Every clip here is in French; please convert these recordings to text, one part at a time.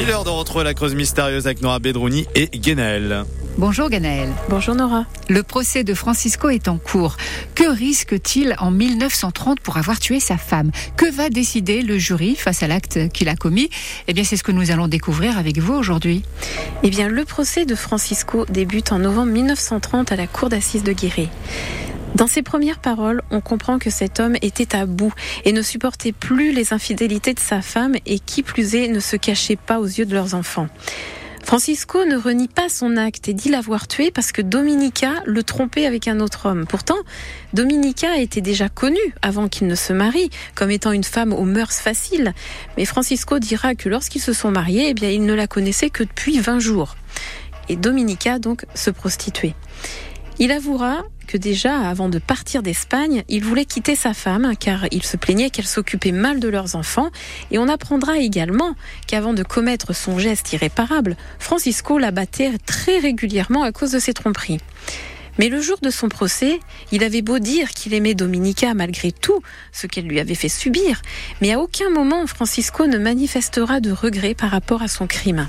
Il est l'heure de retrouver la creuse mystérieuse avec Nora Bedrouni et Guénaël. Bonjour Ganaël. Bonjour Nora. Le procès de Francisco est en cours. Que risque-t-il en 1930 pour avoir tué sa femme? Que va décider le jury face à l'acte qu'il a commis? Eh bien, c'est ce que nous allons découvrir avec vous aujourd'hui. Eh bien, le procès de Francisco débute en novembre 1930 à la cour d'assises de Guéret. Dans ses premières paroles, on comprend que cet homme était à bout et ne supportait plus les infidélités de sa femme et qui plus est ne se cachait pas aux yeux de leurs enfants. Francisco ne renie pas son acte et dit l'avoir tué parce que Dominica le trompait avec un autre homme. Pourtant, Dominica était déjà connue avant qu'il ne se marie comme étant une femme aux mœurs faciles. Mais Francisco dira que lorsqu'ils se sont mariés, eh bien, il ne la connaissait que depuis 20 jours. Et Dominica donc se prostituait. Il avouera que déjà, avant de partir d'Espagne, il voulait quitter sa femme car il se plaignait qu'elle s'occupait mal de leurs enfants. Et on apprendra également qu'avant de commettre son geste irréparable, Francisco la battait très régulièrement à cause de ses tromperies. Mais le jour de son procès, il avait beau dire qu'il aimait Dominica malgré tout ce qu'elle lui avait fait subir, mais à aucun moment Francisco ne manifestera de regret par rapport à son crime.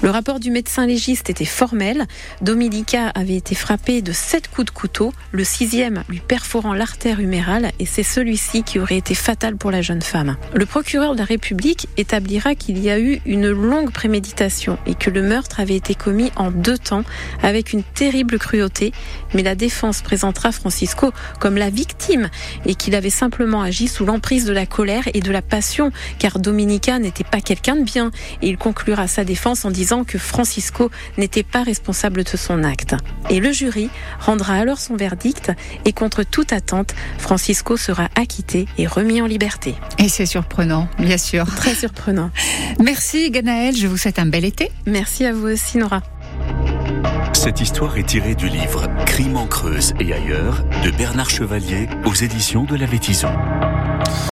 Le rapport du médecin légiste était formel. Dominica avait été frappée de sept coups de couteau, le sixième lui perforant l'artère humérale, et c'est celui-ci qui aurait été fatal pour la jeune femme. Le procureur de la République établira qu'il y a eu une longue préméditation et que le meurtre avait été commis en deux temps avec une terrible cruauté, mais la défense présentera Francisco comme la victime et qu'il avait simplement agi sous l'emprise de la colère et de la passion, car Dominica n'était pas quelqu'un de bien, et il conclura sa défense en disant que Francisco n'était pas responsable de son acte. Et le jury rendra alors son verdict et contre toute attente, Francisco sera acquitté et remis en liberté. Et c'est surprenant, bien sûr. Très surprenant. Merci Ganaël, je vous souhaite un bel été. Merci à vous aussi Nora. Cette histoire est tirée du livre Crime en Creuse et ailleurs de Bernard Chevalier aux éditions de la Vétison.